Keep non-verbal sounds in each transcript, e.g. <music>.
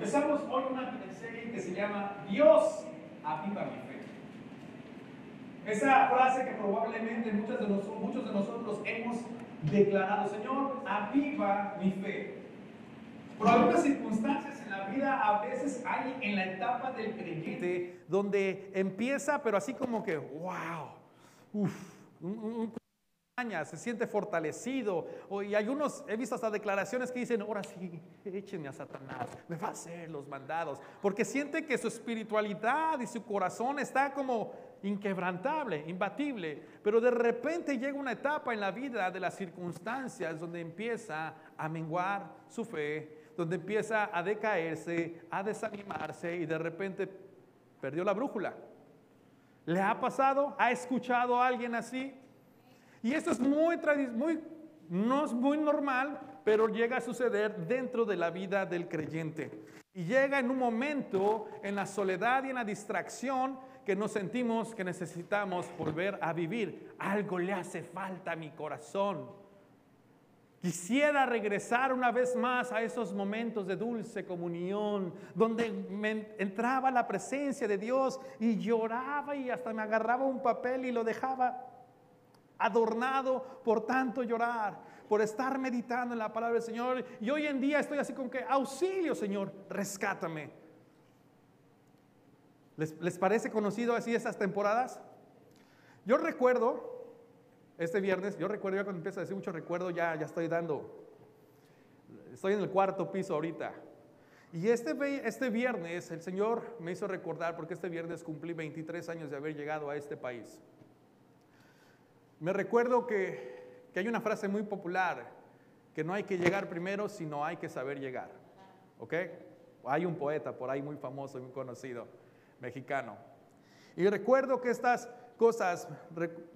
Empezamos hoy una serie que se llama Dios aviva mi fe. Esa frase que probablemente muchos de, nosotros, hemos declarado, Señor, aviva mi fe. Por algunas circunstancias en la vida, a veces hay en la etapa del creyente donde empieza, pero así como que, wow, uff, un, se siente fortalecido. Y hay unos, he visto hasta declaraciones que dicen, ahora sí, échenme a Satanás, me va a hacer los mandados. Porque siente que su espiritualidad y su corazón está como inquebrantable, imbatible. Pero de repente llega una etapa en la vida de las circunstancias donde empieza a menguar su fe, donde empieza a decaerse, a desanimarse y de repente perdió la brújula. ¿Le ha pasado? ¿Ha escuchado a alguien así? Y esto es muy, no es muy normal, pero llega a suceder dentro de la vida del creyente. Y llega en un momento en la soledad y en la distracción que nos sentimos que necesitamos volver a vivir. Algo le hace falta a mi corazón. Quisiera regresar una vez más a esos momentos de dulce comunión, donde me entraba la presencia de Dios y lloraba y hasta me agarraba un papel y lo dejaba adornado por tanto llorar, por estar meditando en la palabra del Señor. Y hoy en día estoy así como que, auxilio Señor, rescátame. ¿Les, parece conocido así esas temporadas? Yo recuerdo, este viernes, yo recuerdo, ya cuando empiezo a decir mucho recuerdo, ya, ya estoy dando, estoy en el cuarto piso ahorita. Y este, este viernes el Señor me hizo recordar, porque este viernes cumplí 23 años de haber llegado a este país. Me recuerdo que, hay una frase muy popular, que no hay que llegar primero, sino hay que saber llegar. ¿Ok? Hay un poeta por ahí muy famoso y muy conocido, mexicano. Y recuerdo que estas cosas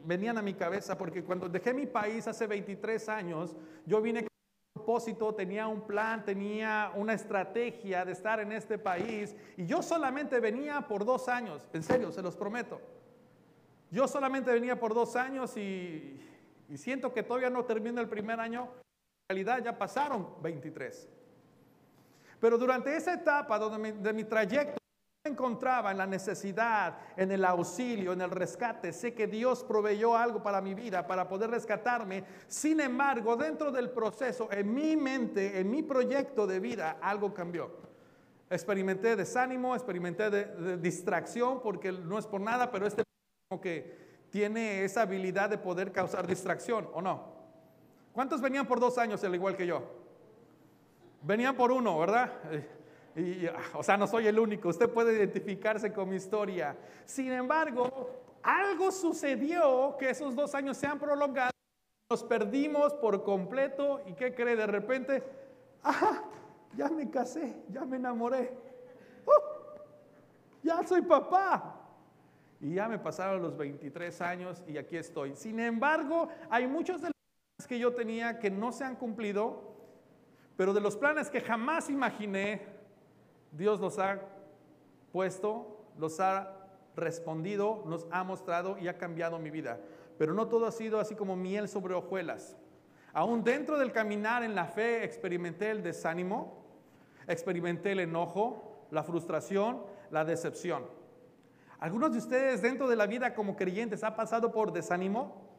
venían a mi cabeza porque cuando dejé mi país hace 23 años, yo vine con un propósito, tenía un plan, tenía una estrategia de estar en este país y yo solamente venía por dos años, en serio, se los prometo. Yo solamente venía por dos años y, siento que todavía no termina el primer año. En realidad ya pasaron 23. Pero durante esa etapa de mi trayecto me encontraba en la necesidad, en el auxilio, en el rescate. Sé que Dios proveyó algo para mi vida, para poder rescatarme. Sin embargo, dentro del proceso, en mi mente, en mi proyecto de vida, algo cambió. Experimenté desánimo, experimenté de distracción, porque no es por nada, pero este que tiene esa habilidad de poder causar distracción, ¿o no? ¿Cuántos venían por dos años, al igual que yo? Venían por uno, ¿verdad? Y, o sea, no soy el único, usted puede identificarse con mi historia. Sin embargo, algo sucedió que esos dos años se han prolongado, nos perdimos por completo y ¿qué cree? De repente, ¡ah! Ya me casé, ya me enamoré, ¡Uh! ya soy papá. Y ya me pasaron los 23 años y aquí estoy. Sin embargo, hay muchos de los planes que yo tenía que no se han cumplido, pero de los planes que jamás imaginé, Dios los ha puesto, los ha respondido, nos ha mostrado y ha cambiado mi vida. Pero no todo ha sido así como miel sobre hojuelas. Aún dentro del caminar en la fe experimenté el desánimo, experimenté el enojo, la frustración, la decepción. ¿Algunos de ustedes dentro de la vida como creyentes ha pasado por desánimo?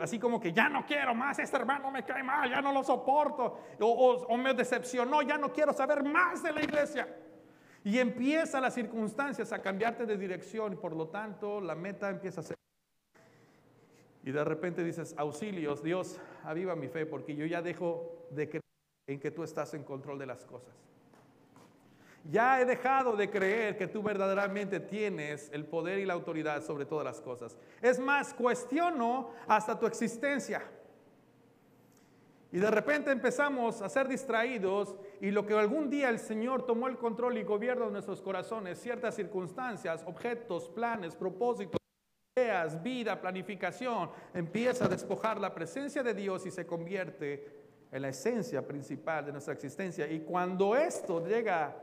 así como que ya no quiero más, este hermano me cae mal, ya no lo soporto, o, me decepcionó, ya no quiero saber más de la iglesia. Y empieza las circunstancias a cambiarte de dirección y por lo tanto la meta empieza a ser... Y de repente dices, auxilios, Dios, aviva mi fe porque yo ya dejo de creer en que tú estás en control de las cosas. Ya he dejado de creer que tú verdaderamente tienes el poder y la autoridad sobre todas las cosas. Es más, cuestiono hasta tu existencia. Y de repente empezamos a ser distraídos y lo que algún día el Señor tomó el control y gobierno de nuestros corazones, ciertas circunstancias, objetos, planes, propósitos, ideas, vida, planificación, empieza a despojar la presencia de Dios y se convierte en la esencia principal de nuestra existencia. Y cuando esto llega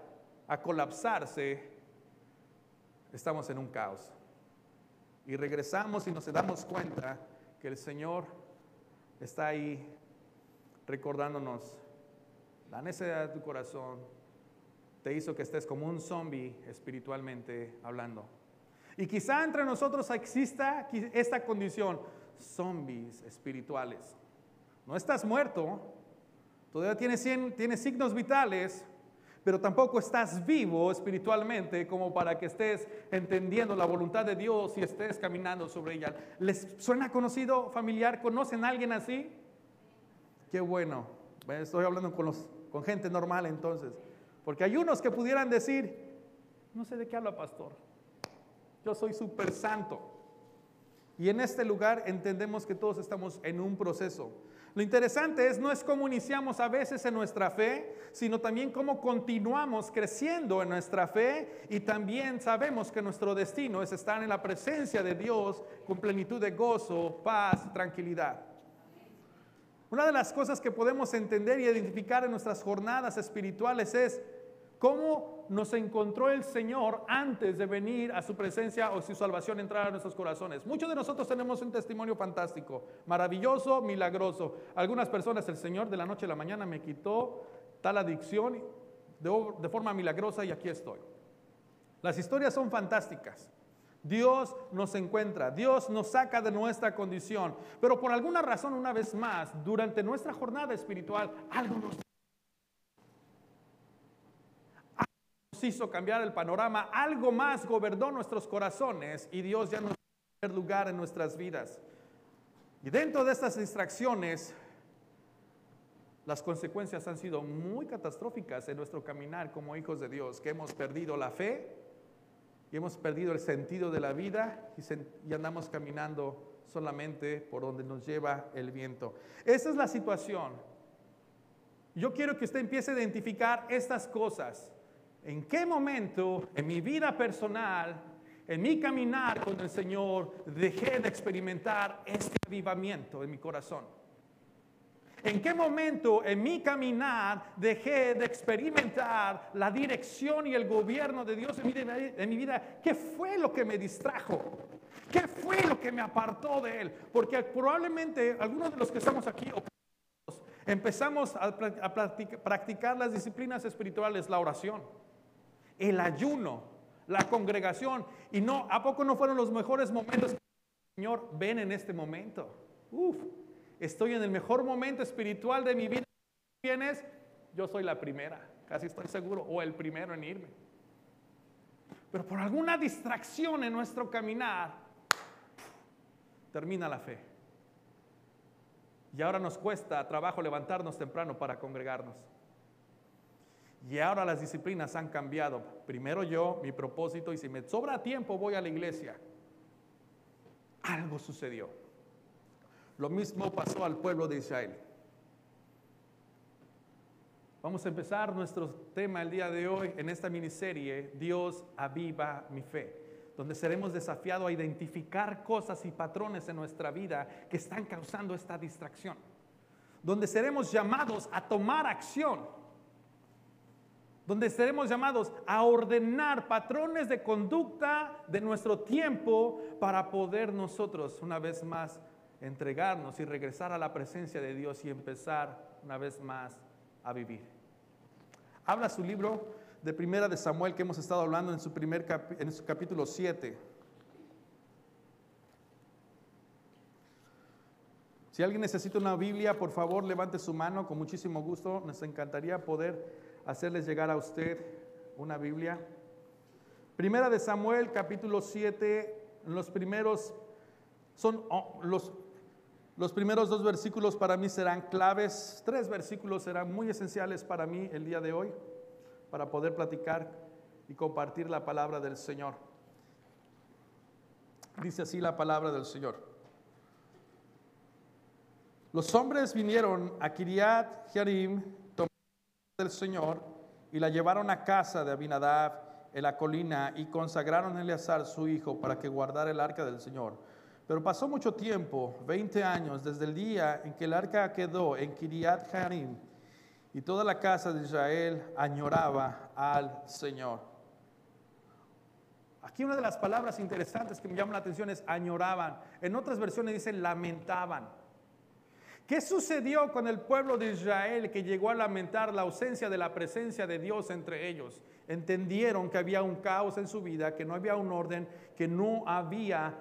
a colapsarse, estamos en un caos. Y regresamos y nos damos cuenta que el Señor está ahí recordándonos la necesidad de tu corazón, te hizo que estés como un zombie espiritualmente hablando. Y quizá entre nosotros exista esta condición, zombies espirituales. No estás muerto, todavía tienes, tienes signos vitales, pero tampoco estás vivo espiritualmente como para que estés entendiendo la voluntad de Dios y estés caminando sobre ella. ¿Les suena conocido, familiar? ¿Conocen a alguien así? Qué bueno. Estoy hablando con, los, con gente normal entonces. Porque hay unos que pudieran decir, no sé de qué habla pastor. Yo soy súper santo. Y en este lugar entendemos que todos estamos en un proceso. Lo interesante es no es cómo iniciamos a veces en nuestra fe, sino también cómo continuamos creciendo en nuestra fe y también sabemos que nuestro destino es estar en la presencia de Dios con plenitud de gozo, paz, tranquilidad. Una de las cosas que podemos entender y identificar en nuestras jornadas espirituales es cómo nos encontró el Señor antes de venir a su presencia o su salvación entrar a nuestros corazones. Muchos de nosotros tenemos un testimonio fantástico, maravilloso, milagroso. Algunas personas, el Señor de la noche a la mañana me quitó tal adicción de, de forma milagrosa y aquí estoy. Las historias son fantásticas. Dios nos encuentra, Dios nos saca de nuestra condición, pero por alguna razón, una vez más, durante nuestra jornada espiritual, algo nos hizo cambiar el panorama, algo más gobernó nuestros corazones y Dios ya nos dio lugar en nuestras vidas. Y dentro de estas distracciones, las consecuencias han sido muy catastróficas en nuestro caminar como hijos de Dios, que hemos perdido la fe y hemos perdido el sentido de la vida y, andamos caminando solamente por donde nos lleva el viento. Esa es la situación. Yo quiero que usted empiece a identificar estas cosas. ¿En qué momento en mi vida personal, en mi caminar con el Señor, dejé de experimentar este avivamiento en mi corazón? ¿En qué momento en mi caminar dejé de experimentar la dirección y el gobierno de Dios en mi, en mi, vida? ¿Qué fue lo que me distrajo? ¿Qué fue lo que me apartó de Él? Porque probablemente algunos de los que estamos aquí empezamos a, practicar las disciplinas espirituales, la oración el ayuno, la congregación. Y no, ¿a poco no fueron los mejores momentos? Señor, ven en este momento. Uf, estoy en el mejor momento espiritual de mi vida. ¿Quién Yo soy la primera, casi estoy seguro, o el primero en irme. Pero por alguna distracción en nuestro caminar, termina la fe. Y ahora nos cuesta trabajo levantarnos temprano para congregarnos. Y ahora las disciplinas han cambiado. Primero yo, mi propósito, y si me sobra tiempo voy a la iglesia. Algo sucedió. Lo mismo pasó al pueblo de Israel. Vamos a empezar nuestro tema el día de hoy en esta miniserie, Dios aviva mi fe, donde seremos desafiados a identificar cosas y patrones en nuestra vida que están causando esta distracción, donde seremos llamados a tomar acción donde seremos llamados a ordenar patrones de conducta de nuestro tiempo para poder nosotros una vez más entregarnos y regresar a la presencia de Dios y empezar una vez más a vivir. Habla su libro de Primera de Samuel que hemos estado hablando en su primer en su capítulo 7. Si alguien necesita una Biblia, por favor, levante su mano con muchísimo gusto. Nos encantaría poder hacerles llegar a usted una Biblia. Primera de Samuel, capítulo 7, los primeros son oh, los, los primeros dos versículos para mí serán claves, tres versículos serán muy esenciales para mí el día de hoy, para poder platicar y compartir la palabra del Señor. Dice así la palabra del Señor. Los hombres vinieron a Kiriat Jearim del Señor y la llevaron a casa de Abinadab en la colina y consagraron a Eleazar su hijo para que guardara el arca del Señor. Pero pasó mucho tiempo, 20 años, desde el día en que el arca quedó en Kiriat Harim y toda la casa de Israel añoraba al Señor. Aquí una de las palabras interesantes que me llaman la atención es añoraban. En otras versiones dicen lamentaban. ¿Qué sucedió con el pueblo de Israel que llegó a lamentar la ausencia de la presencia de Dios entre ellos? Entendieron que había un caos en su vida, que no había un orden, que no había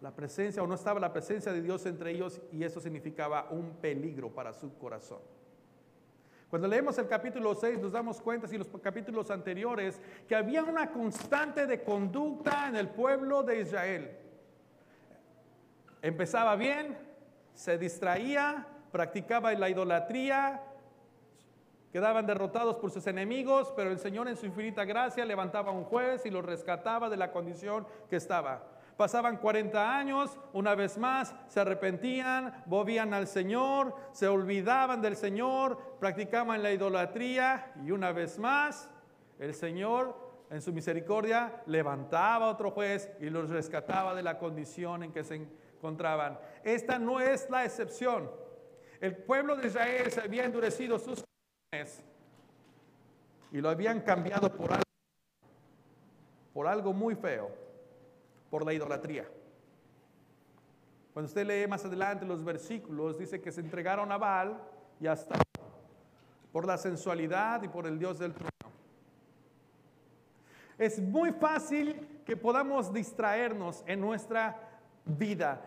la presencia o no estaba la presencia de Dios entre ellos y eso significaba un peligro para su corazón. Cuando leemos el capítulo 6 nos damos cuenta, y los capítulos anteriores, que había una constante de conducta en el pueblo de Israel. Empezaba bien, se distraía, practicaba la idolatría, quedaban derrotados por sus enemigos, pero el Señor en su infinita gracia levantaba un juez y los rescataba de la condición que estaba. Pasaban 40 años, una vez más, se arrepentían, volvían al Señor, se olvidaban del Señor, practicaban la idolatría y una vez más el Señor en su misericordia levantaba otro juez y los rescataba de la condición en que se. Esta no es la excepción. El pueblo de Israel se había endurecido sus corazones y lo habían cambiado por algo, por algo muy feo por la idolatría. Cuando usted lee más adelante los versículos, dice que se entregaron a Baal y hasta por la sensualidad y por el Dios del trono. Es muy fácil que podamos distraernos en nuestra vida.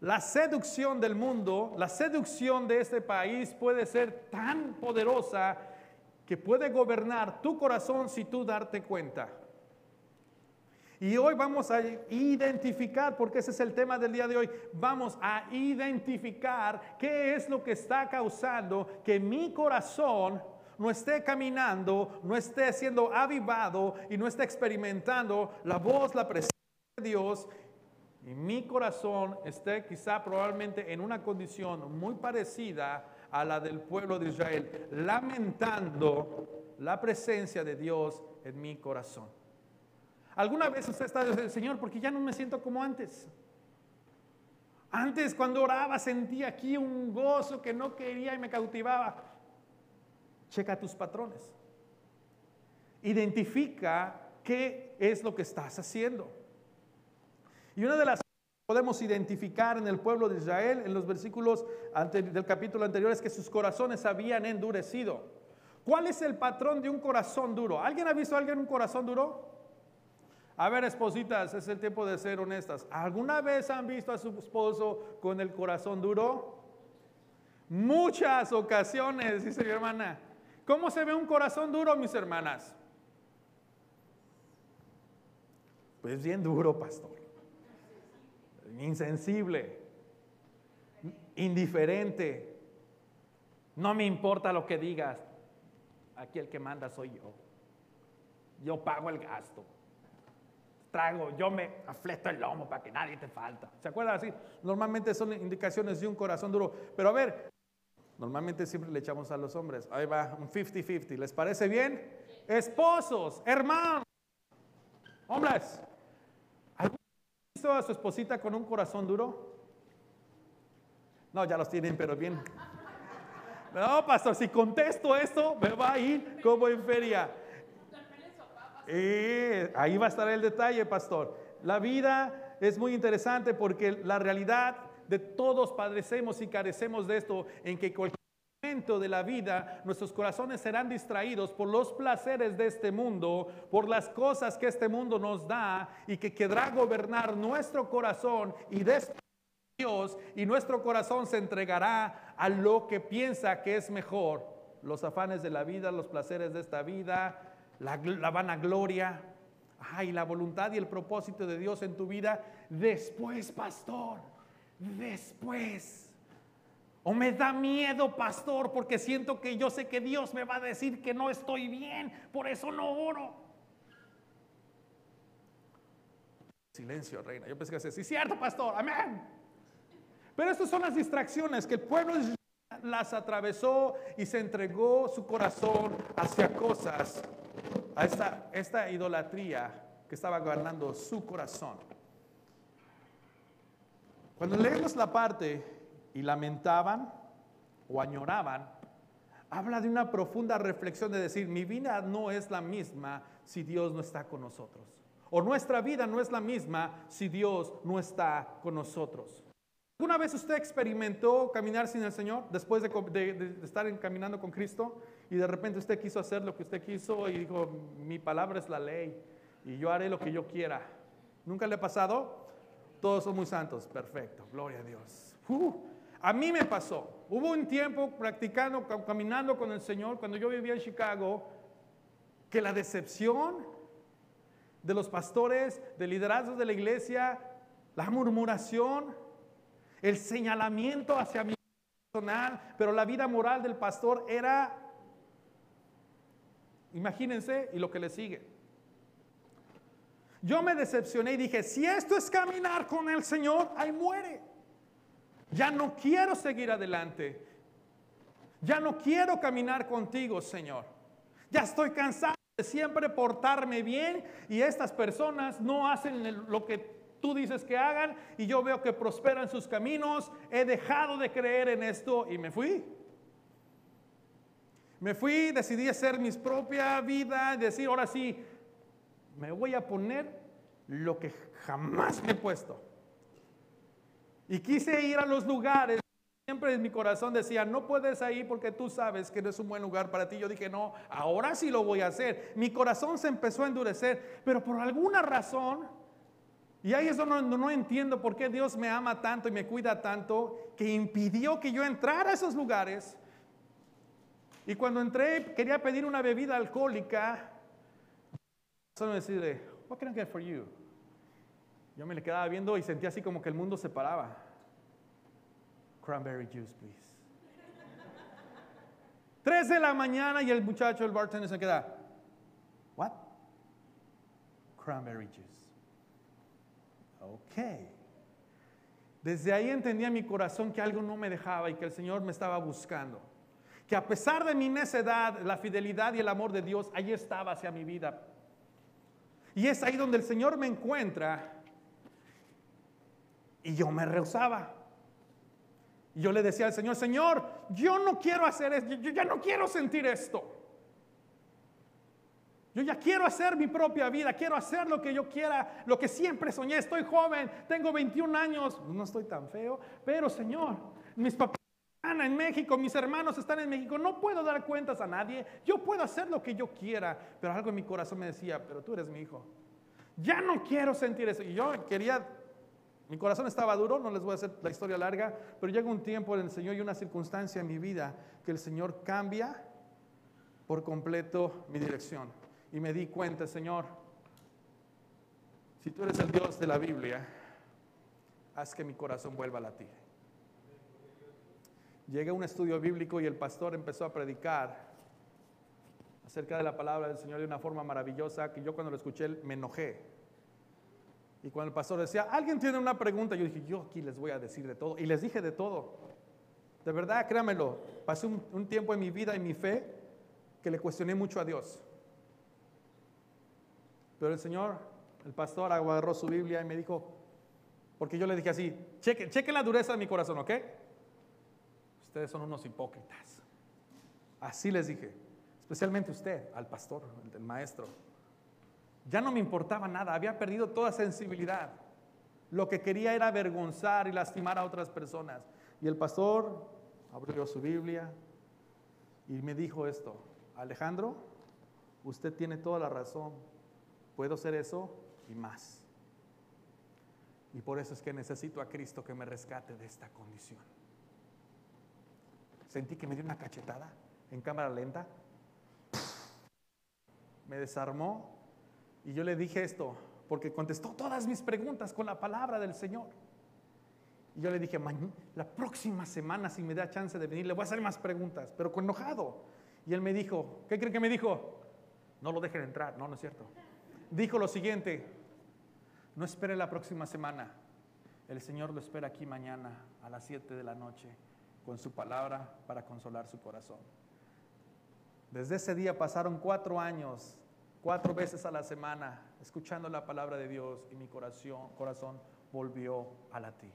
La seducción del mundo, la seducción de este país puede ser tan poderosa que puede gobernar tu corazón si tú darte cuenta. Y hoy vamos a identificar, porque ese es el tema del día de hoy, vamos a identificar qué es lo que está causando que mi corazón no esté caminando, no esté siendo avivado y no esté experimentando la voz, la presencia de Dios. Y mi corazón esté quizá probablemente en una condición muy parecida a la del pueblo de Israel, lamentando la presencia de Dios en mi corazón. ¿Alguna vez usted está diciendo, Señor, porque ya no me siento como antes? Antes cuando oraba sentía aquí un gozo que no quería y me cautivaba. Checa tus patrones. Identifica qué es lo que estás haciendo. Y una de las podemos identificar en el pueblo de Israel, en los versículos del capítulo anterior, es que sus corazones habían endurecido. ¿Cuál es el patrón de un corazón duro? ¿Alguien ha visto a alguien un corazón duro? A ver, espositas, es el tiempo de ser honestas. ¿Alguna vez han visto a su esposo con el corazón duro? Muchas ocasiones, dice mi hermana. ¿Cómo se ve un corazón duro, mis hermanas? Pues bien duro, pastor. Insensible, indiferente. No me importa lo que digas. Aquí el que manda soy yo. Yo pago el gasto trago, yo me afleto el lomo para que nadie te falta. ¿Se acuerdan así? Normalmente son indicaciones de un corazón duro. Pero a ver, normalmente siempre le echamos a los hombres. Ahí va, un 50-50. ¿Les parece bien? Esposos, hermanos, hombres. ¿Alguien visto a su esposita con un corazón duro? No, ya los tienen, pero bien. No, pastor, si contesto esto, me va a ir como en feria. Ahí va a estar el detalle, pastor. La vida es muy interesante porque la realidad de todos padecemos y carecemos de esto, en que cualquier momento de la vida nuestros corazones serán distraídos por los placeres de este mundo, por las cosas que este mundo nos da y que quedará gobernar nuestro corazón y Dios y nuestro corazón se entregará a lo que piensa que es mejor, los afanes de la vida, los placeres de esta vida, la, vanagloria, ay, la voluntad y el propósito de Dios en tu vida. Después, pastor, después. O me da miedo, pastor, porque siento que yo sé que Dios me va a decir que no estoy bien, por eso no oro. Silencio, reina. Yo pensé que sí, cierto, pastor, amén. Pero estas son las distracciones que el pueblo las atravesó y se entregó su corazón hacia cosas a esta, esta idolatría que estaba gobernando su corazón. Cuando leemos la parte y lamentaban o añoraban, habla de una profunda reflexión de decir, mi vida no es la misma si Dios no está con nosotros. O nuestra vida no es la misma si Dios no está con nosotros. ¿Alguna vez usted experimentó caminar sin el Señor después de, estar caminando con Cristo y de repente usted quiso hacer lo que usted quiso y dijo, mi palabra es la ley y yo haré lo que yo quiera? ¿Nunca le ha pasado? Todos son muy santos, perfecto, gloria a Dios. Uh, a mí me pasó. Hubo un tiempo practicando, caminando con el Señor cuando yo vivía en Chicago, que la decepción de los pastores, de liderazgos de la iglesia, la murmuración, el señalamiento hacia mi personal, pero la vida moral del pastor era, imagínense, y lo que le sigue. Yo me decepcioné y dije, si esto es caminar con el Señor, ahí muere. Ya no quiero seguir adelante. Ya no quiero caminar contigo, Señor. Ya estoy cansado de siempre portarme bien y estas personas no hacen lo que tú dices que hagan y yo veo que prosperan sus caminos, he dejado de creer en esto y me fui. Me fui, decidí hacer mi propia vida, decir, ahora sí, me voy a poner lo que jamás me he puesto. Y quise ir a los lugares. Siempre en mi corazón decía, no puedes ir porque tú sabes que no es un buen lugar para ti. Yo dije, no, ahora sí lo voy a hacer. Mi corazón se empezó a endurecer, pero por alguna razón y ahí es donde no, entiendo por qué Dios me ama tanto y me cuida tanto que impidió que yo entrara a esos lugares. Y cuando entré quería pedir una bebida alcohólica. Solo decirle, what can I get for you? Yo me le quedaba viendo y sentía así como que el mundo se paraba. Cranberry juice, please. Tres de la mañana y el muchacho, el bartender se queda, what? Cranberry juice. Ok. Desde ahí entendía en mi corazón que algo no me dejaba y que el Señor me estaba buscando. Que a pesar de mi necedad, la fidelidad y el amor de Dios, ahí estaba hacia mi vida. Y es ahí donde el Señor me encuentra y yo me rehusaba. Y yo le decía al Señor, Señor, yo no quiero hacer esto, yo ya no quiero sentir esto. Yo ya quiero hacer mi propia vida, quiero hacer lo que yo quiera, lo que siempre soñé. Estoy joven, tengo 21 años, no estoy tan feo, pero Señor, mis papás están en México, mis hermanos están en México, no puedo dar cuentas a nadie, yo puedo hacer lo que yo quiera, pero algo en mi corazón me decía, pero tú eres mi hijo. Ya no quiero sentir eso. Y yo quería, mi corazón estaba duro, no les voy a hacer la historia larga, pero llega un tiempo en el Señor y una circunstancia en mi vida que el Señor cambia por completo mi dirección y me di cuenta, Señor, si tú eres el Dios de la Biblia, haz que mi corazón vuelva a latir. Llegué a un estudio bíblico y el pastor empezó a predicar acerca de la palabra del Señor de una forma maravillosa que yo cuando lo escuché me enojé. Y cuando el pastor decía, alguien tiene una pregunta, yo dije, yo aquí les voy a decir de todo. Y les dije de todo. De verdad, créamelo, pasé un, tiempo en mi vida y mi fe que le cuestioné mucho a Dios. Pero el Señor, el pastor, agarró su Biblia y me dijo, porque yo le dije así, cheque, cheque la dureza de mi corazón, ¿ok? Ustedes son unos hipócritas. Así les dije, especialmente usted, al pastor, el maestro. Ya no me importaba nada, había perdido toda sensibilidad. Lo que quería era avergonzar y lastimar a otras personas. Y el pastor abrió su Biblia y me dijo esto, Alejandro, usted tiene toda la razón. Puedo ser eso y más. Y por eso es que necesito a Cristo que me rescate de esta condición. Sentí que me dio una cachetada en cámara lenta. Me desarmó y yo le dije esto porque contestó todas mis preguntas con la palabra del Señor. Y yo le dije, la próxima semana, si me da chance de venir, le voy a hacer más preguntas, pero con enojado. Y él me dijo, ¿qué cree que me dijo? No lo dejen entrar. No, no es cierto dijo lo siguiente, no espere la próxima semana, el Señor lo espera aquí mañana a las 7 de la noche con su palabra para consolar su corazón. Desde ese día pasaron cuatro años, cuatro veces a la semana, escuchando la palabra de Dios y mi corazón, corazón volvió a latir.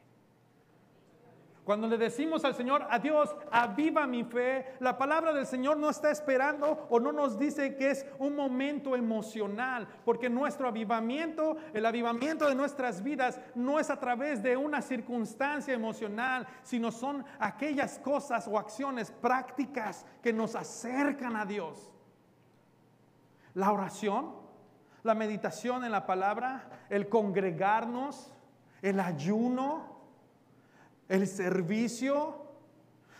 Cuando le decimos al Señor, a Dios, aviva mi fe, la palabra del Señor no está esperando o no nos dice que es un momento emocional, porque nuestro avivamiento, el avivamiento de nuestras vidas no es a través de una circunstancia emocional, sino son aquellas cosas o acciones prácticas que nos acercan a Dios. La oración, la meditación en la palabra, el congregarnos, el ayuno, el servicio.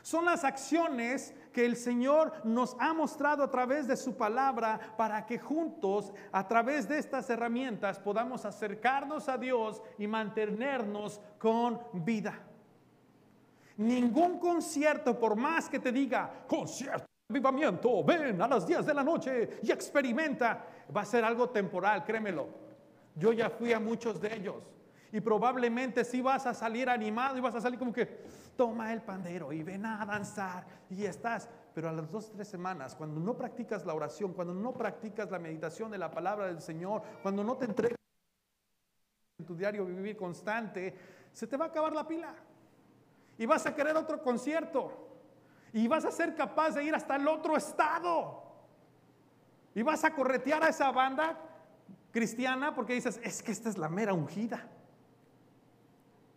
Son las acciones que el Señor nos ha mostrado a través de su palabra para que juntos, a través de estas herramientas, podamos acercarnos a Dios y mantenernos con vida. Ningún concierto, por más que te diga, concierto, avivamiento, ven a las 10 de la noche y experimenta, va a ser algo temporal, créemelo. Yo ya fui a muchos de ellos. Y probablemente si vas a salir animado y vas a salir como que toma el pandero y ven a danzar y estás. Pero a las dos, tres semanas, cuando no practicas la oración, cuando no practicas la meditación de la palabra del Señor, cuando no te entregas en tu diario vivir constante, se te va a acabar la pila. Y vas a querer otro concierto. Y vas a ser capaz de ir hasta el otro estado. Y vas a corretear a esa banda cristiana porque dices, es que esta es la mera ungida.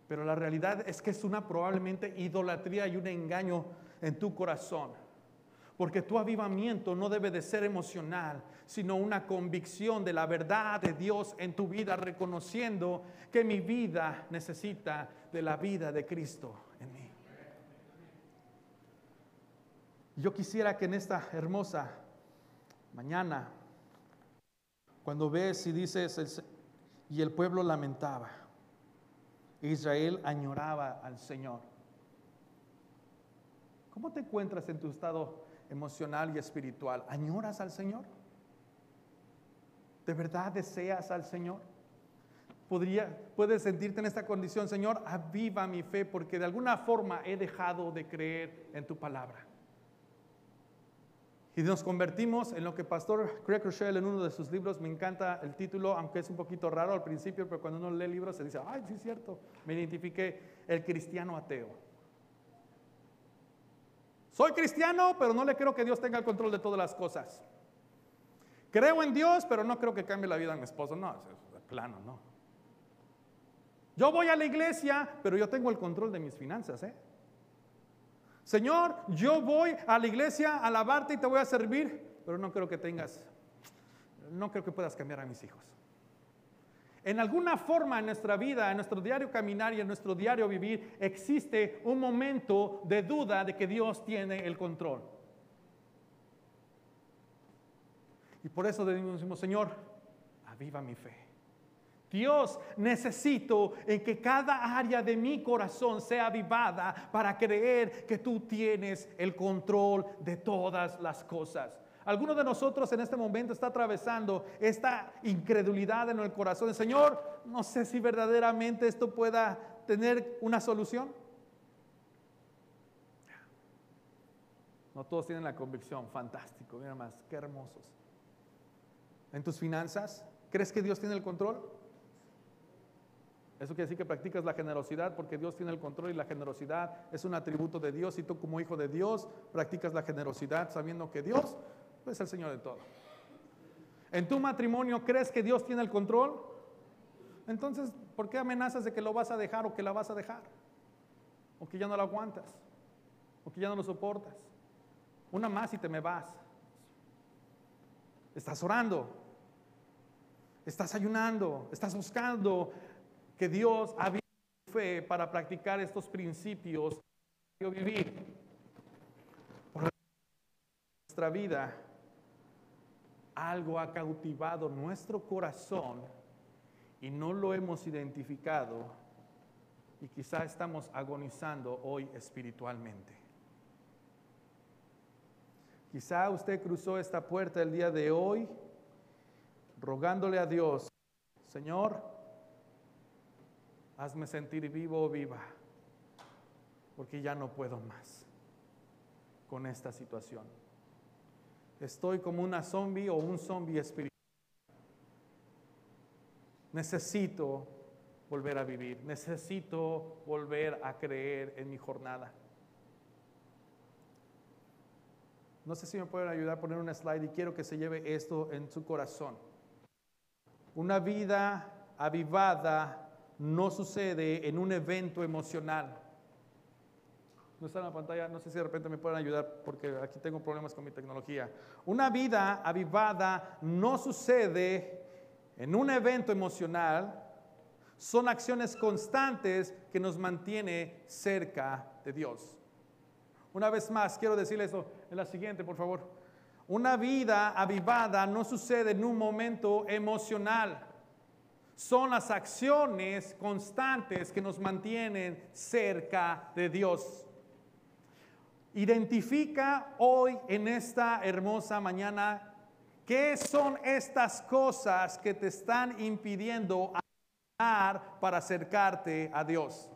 Pero la realidad es que es una probablemente idolatría y un engaño en tu corazón. Porque tu avivamiento no debe de ser emocional, sino una convicción de la verdad de Dios en tu vida, reconociendo que mi vida necesita de la vida de Cristo en mí. Yo quisiera que en esta hermosa mañana, cuando ves y dices, y el pueblo lamentaba, Israel añoraba al Señor. ¿Cómo te encuentras en tu estado emocional y espiritual? ¿Añoras al Señor? ¿De verdad deseas al Señor? Podría, puedes sentirte en esta condición, Señor, aviva mi fe porque de alguna forma he dejado de creer en tu palabra. Y nos convertimos en lo que Pastor Craig Rochelle en uno de sus libros, me encanta el título, aunque es un poquito raro al principio, pero cuando uno lee libros se dice, ay, sí es cierto, me identifiqué el cristiano ateo. Soy cristiano, pero no le creo que Dios tenga el control de todas las cosas. Creo en Dios, pero no creo que cambie la vida de mi esposo. No, es plano, no. Yo voy a la iglesia, pero yo tengo el control de mis finanzas, ¿eh? Señor, yo voy a la iglesia a alabarte y te voy a servir, pero no creo que tengas, no creo que puedas cambiar a mis hijos. En alguna forma en nuestra vida, en nuestro diario caminar y en nuestro diario vivir, existe un momento de duda de que Dios tiene el control. Y por eso decimos, Señor, aviva mi fe. Dios, necesito en que cada área de mi corazón sea avivada para creer que tú tienes el control de todas las cosas. Alguno de nosotros en este momento está atravesando esta incredulidad en el corazón. Señor, no sé si verdaderamente esto pueda tener una solución. No todos tienen la convicción. Fantástico, mira más, qué hermosos. En tus finanzas, ¿crees que Dios tiene el control? Eso quiere decir que practicas la generosidad porque Dios tiene el control y la generosidad es un atributo de Dios y tú como hijo de Dios practicas la generosidad sabiendo que Dios es el Señor de todo. ¿En tu matrimonio crees que Dios tiene el control? Entonces, ¿por qué amenazas de que lo vas a dejar o que la vas a dejar? O que ya no la aguantas, o que ya no lo soportas. Una más y te me vas. Estás orando, estás ayunando, estás buscando que Dios ha fe para practicar estos principios vivir. Por nuestra vida, algo ha cautivado nuestro corazón y no lo hemos identificado y quizá estamos agonizando hoy espiritualmente. Quizá usted cruzó esta puerta el día de hoy rogándole a Dios, Señor, hazme sentir vivo o viva, porque ya no puedo más con esta situación. Estoy como una zombie o un zombie espiritual. Necesito volver a vivir. Necesito volver a creer en mi jornada. No sé si me pueden ayudar a poner una slide y quiero que se lleve esto en su corazón. Una vida avivada no sucede en un evento emocional. No está en la pantalla, no sé si de repente me pueden ayudar porque aquí tengo problemas con mi tecnología. Una vida avivada no sucede en un evento emocional, son acciones constantes que nos mantiene cerca de Dios. Una vez más, quiero decirle eso en la siguiente, por favor. Una vida avivada no sucede en un momento emocional. Son las acciones constantes que nos mantienen cerca de Dios. Identifica hoy en esta hermosa mañana qué son estas cosas que te están impidiendo para acercarte a Dios.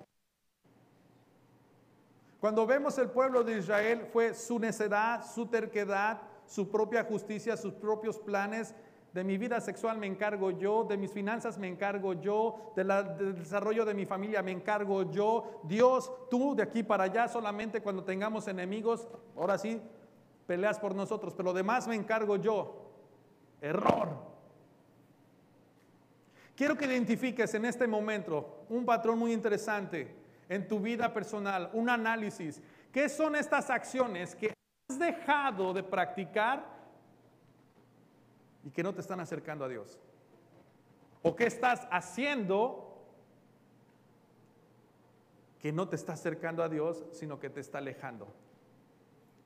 Cuando vemos el pueblo de Israel fue su necedad, su terquedad, su propia justicia, sus propios planes. De mi vida sexual me encargo yo, de mis finanzas me encargo yo, del desarrollo de mi familia me encargo yo. Dios, tú de aquí para allá solamente cuando tengamos enemigos, ahora sí, peleas por nosotros, pero lo demás me encargo yo. Error. Quiero que identifiques en este momento un patrón muy interesante en tu vida personal, un análisis. ¿Qué son estas acciones que has dejado de practicar y que no te están acercando a Dios? ¿O qué estás haciendo que no te está acercando a Dios, sino que te está alejando?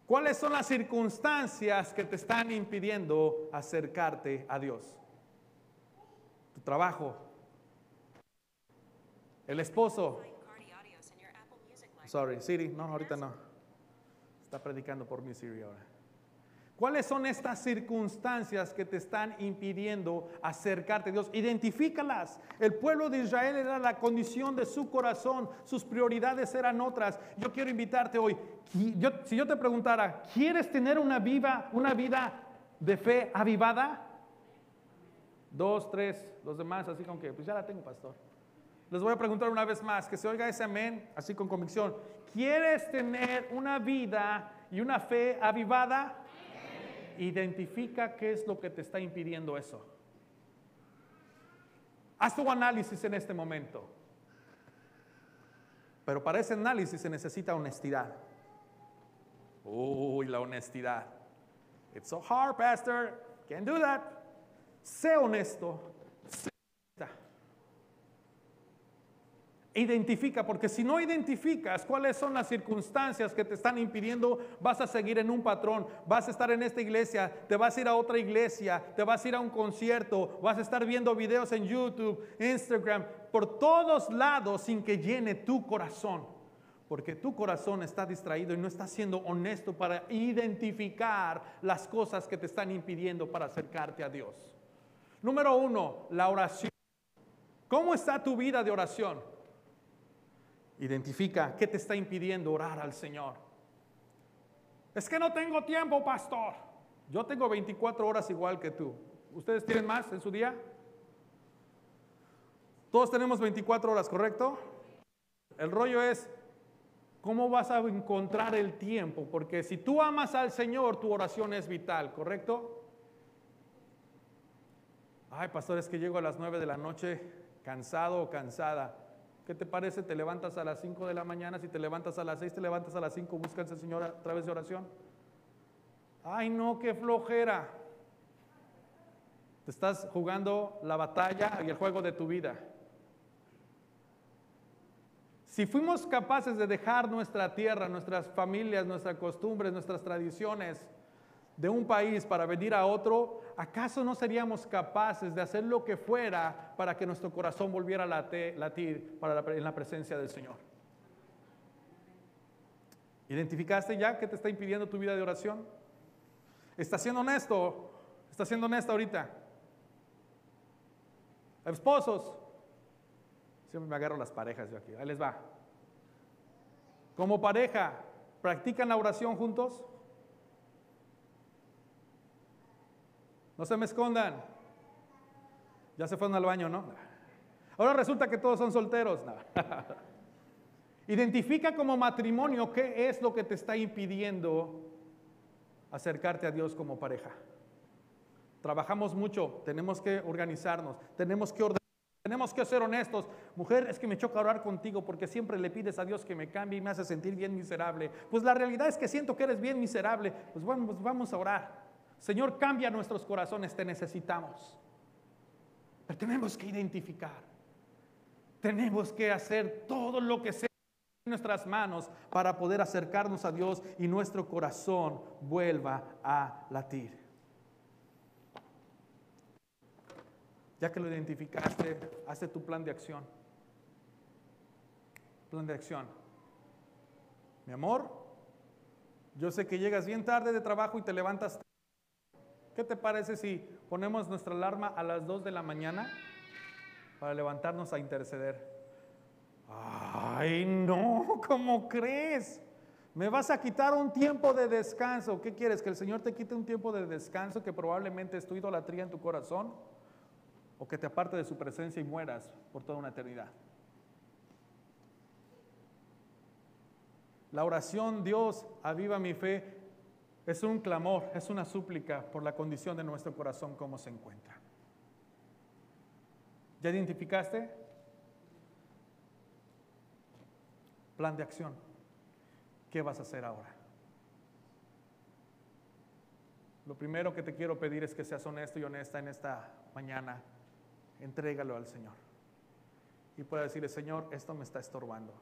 ¿Cuáles son las circunstancias que te están impidiendo acercarte a Dios? Tu trabajo, el esposo, Sorry, Siri, no, ahorita no. Está predicando por mí Siri ahora. ¿Cuáles son estas circunstancias que te están impidiendo acercarte a Dios? Identifícalas. El pueblo de Israel era la condición de su corazón, sus prioridades eran otras. Yo quiero invitarte hoy. si yo te preguntara, ¿quieres tener una, viva, una vida de fe avivada? Dos, tres, los demás, así como que, pues ya la tengo, pastor. Les voy a preguntar una vez más, que se oiga ese amén, así con convicción. ¿Quieres tener una vida y una fe avivada? Identifica qué es lo que te está impidiendo eso. Haz tu análisis en este momento. Pero para ese análisis se necesita honestidad. Uy, la honestidad. It's so hard, Pastor. Can't do that. Sé honesto. Identifica, porque si no identificas cuáles son las circunstancias que te están impidiendo, vas a seguir en un patrón, vas a estar en esta iglesia, te vas a ir a otra iglesia, te vas a ir a un concierto, vas a estar viendo videos en YouTube, Instagram, por todos lados sin que llene tu corazón, porque tu corazón está distraído y no está siendo honesto para identificar las cosas que te están impidiendo para acercarte a Dios. Número uno, la oración. ¿Cómo está tu vida de oración? Identifica qué te está impidiendo orar al Señor. Es que no tengo tiempo, pastor. Yo tengo 24 horas igual que tú. ¿Ustedes tienen más en su día? Todos tenemos 24 horas, ¿correcto? El rollo es, ¿cómo vas a encontrar el tiempo? Porque si tú amas al Señor, tu oración es vital, ¿correcto? Ay, pastor, es que llego a las 9 de la noche cansado o cansada. ¿Qué te parece? Te levantas a las 5 de la mañana, si te levantas a las 6, te levantas a las 5, buscas al Señor a través de oración. Ay, no, qué flojera. Te estás jugando la batalla y el juego de tu vida. Si fuimos capaces de dejar nuestra tierra, nuestras familias, nuestras costumbres, nuestras tradiciones, de un país para venir a otro, ¿acaso no seríamos capaces de hacer lo que fuera para que nuestro corazón volviera a latir para en la presencia del Señor? ¿Identificaste ya qué te está impidiendo tu vida de oración? ¿Estás siendo honesto? ¿Estás siendo honesto ahorita? Esposos. Siempre me agarro las parejas yo aquí. Ahí les va. Como pareja, ¿practican la oración juntos? No se me escondan. Ya se fueron al baño, ¿no? Ahora resulta que todos son solteros. <laughs> Identifica como matrimonio qué es lo que te está impidiendo acercarte a Dios como pareja. Trabajamos mucho, tenemos que organizarnos, tenemos que ordenar, tenemos que ser honestos. Mujer, es que me choca orar contigo porque siempre le pides a Dios que me cambie y me hace sentir bien miserable. Pues la realidad es que siento que eres bien miserable. Pues vamos, pues vamos a orar. Señor, cambia nuestros corazones, te necesitamos. Pero tenemos que identificar. Tenemos que hacer todo lo que sea en nuestras manos para poder acercarnos a Dios y nuestro corazón vuelva a latir. Ya que lo identificaste, hazte tu plan de acción. Plan de acción. Mi amor, yo sé que llegas bien tarde de trabajo y te levantas. ¿Qué te parece si ponemos nuestra alarma a las 2 de la mañana para levantarnos a interceder? Ay, no, ¿cómo crees? Me vas a quitar un tiempo de descanso. ¿Qué quieres? ¿Que el Señor te quite un tiempo de descanso que probablemente es tu idolatría en tu corazón? ¿O que te aparte de su presencia y mueras por toda una eternidad? La oración, Dios, aviva mi fe, es un clamor, es una súplica por la condición de nuestro corazón, cómo se encuentra. ¿Ya identificaste? Plan de acción. ¿Qué vas a hacer ahora? Lo primero que te quiero pedir es que seas honesto y honesta en esta mañana. Entrégalo al Señor. Y pueda decirle, Señor, esto me está estorbando.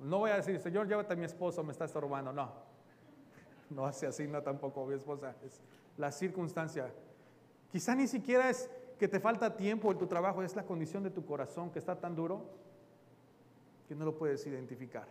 No voy a decir, Señor, llévate a mi esposo, me está estorbando. No, <laughs> no así, no tampoco mi esposa. Es la circunstancia. Quizá ni siquiera es que te falta tiempo en tu trabajo, es la condición de tu corazón que está tan duro que no lo puedes identificar.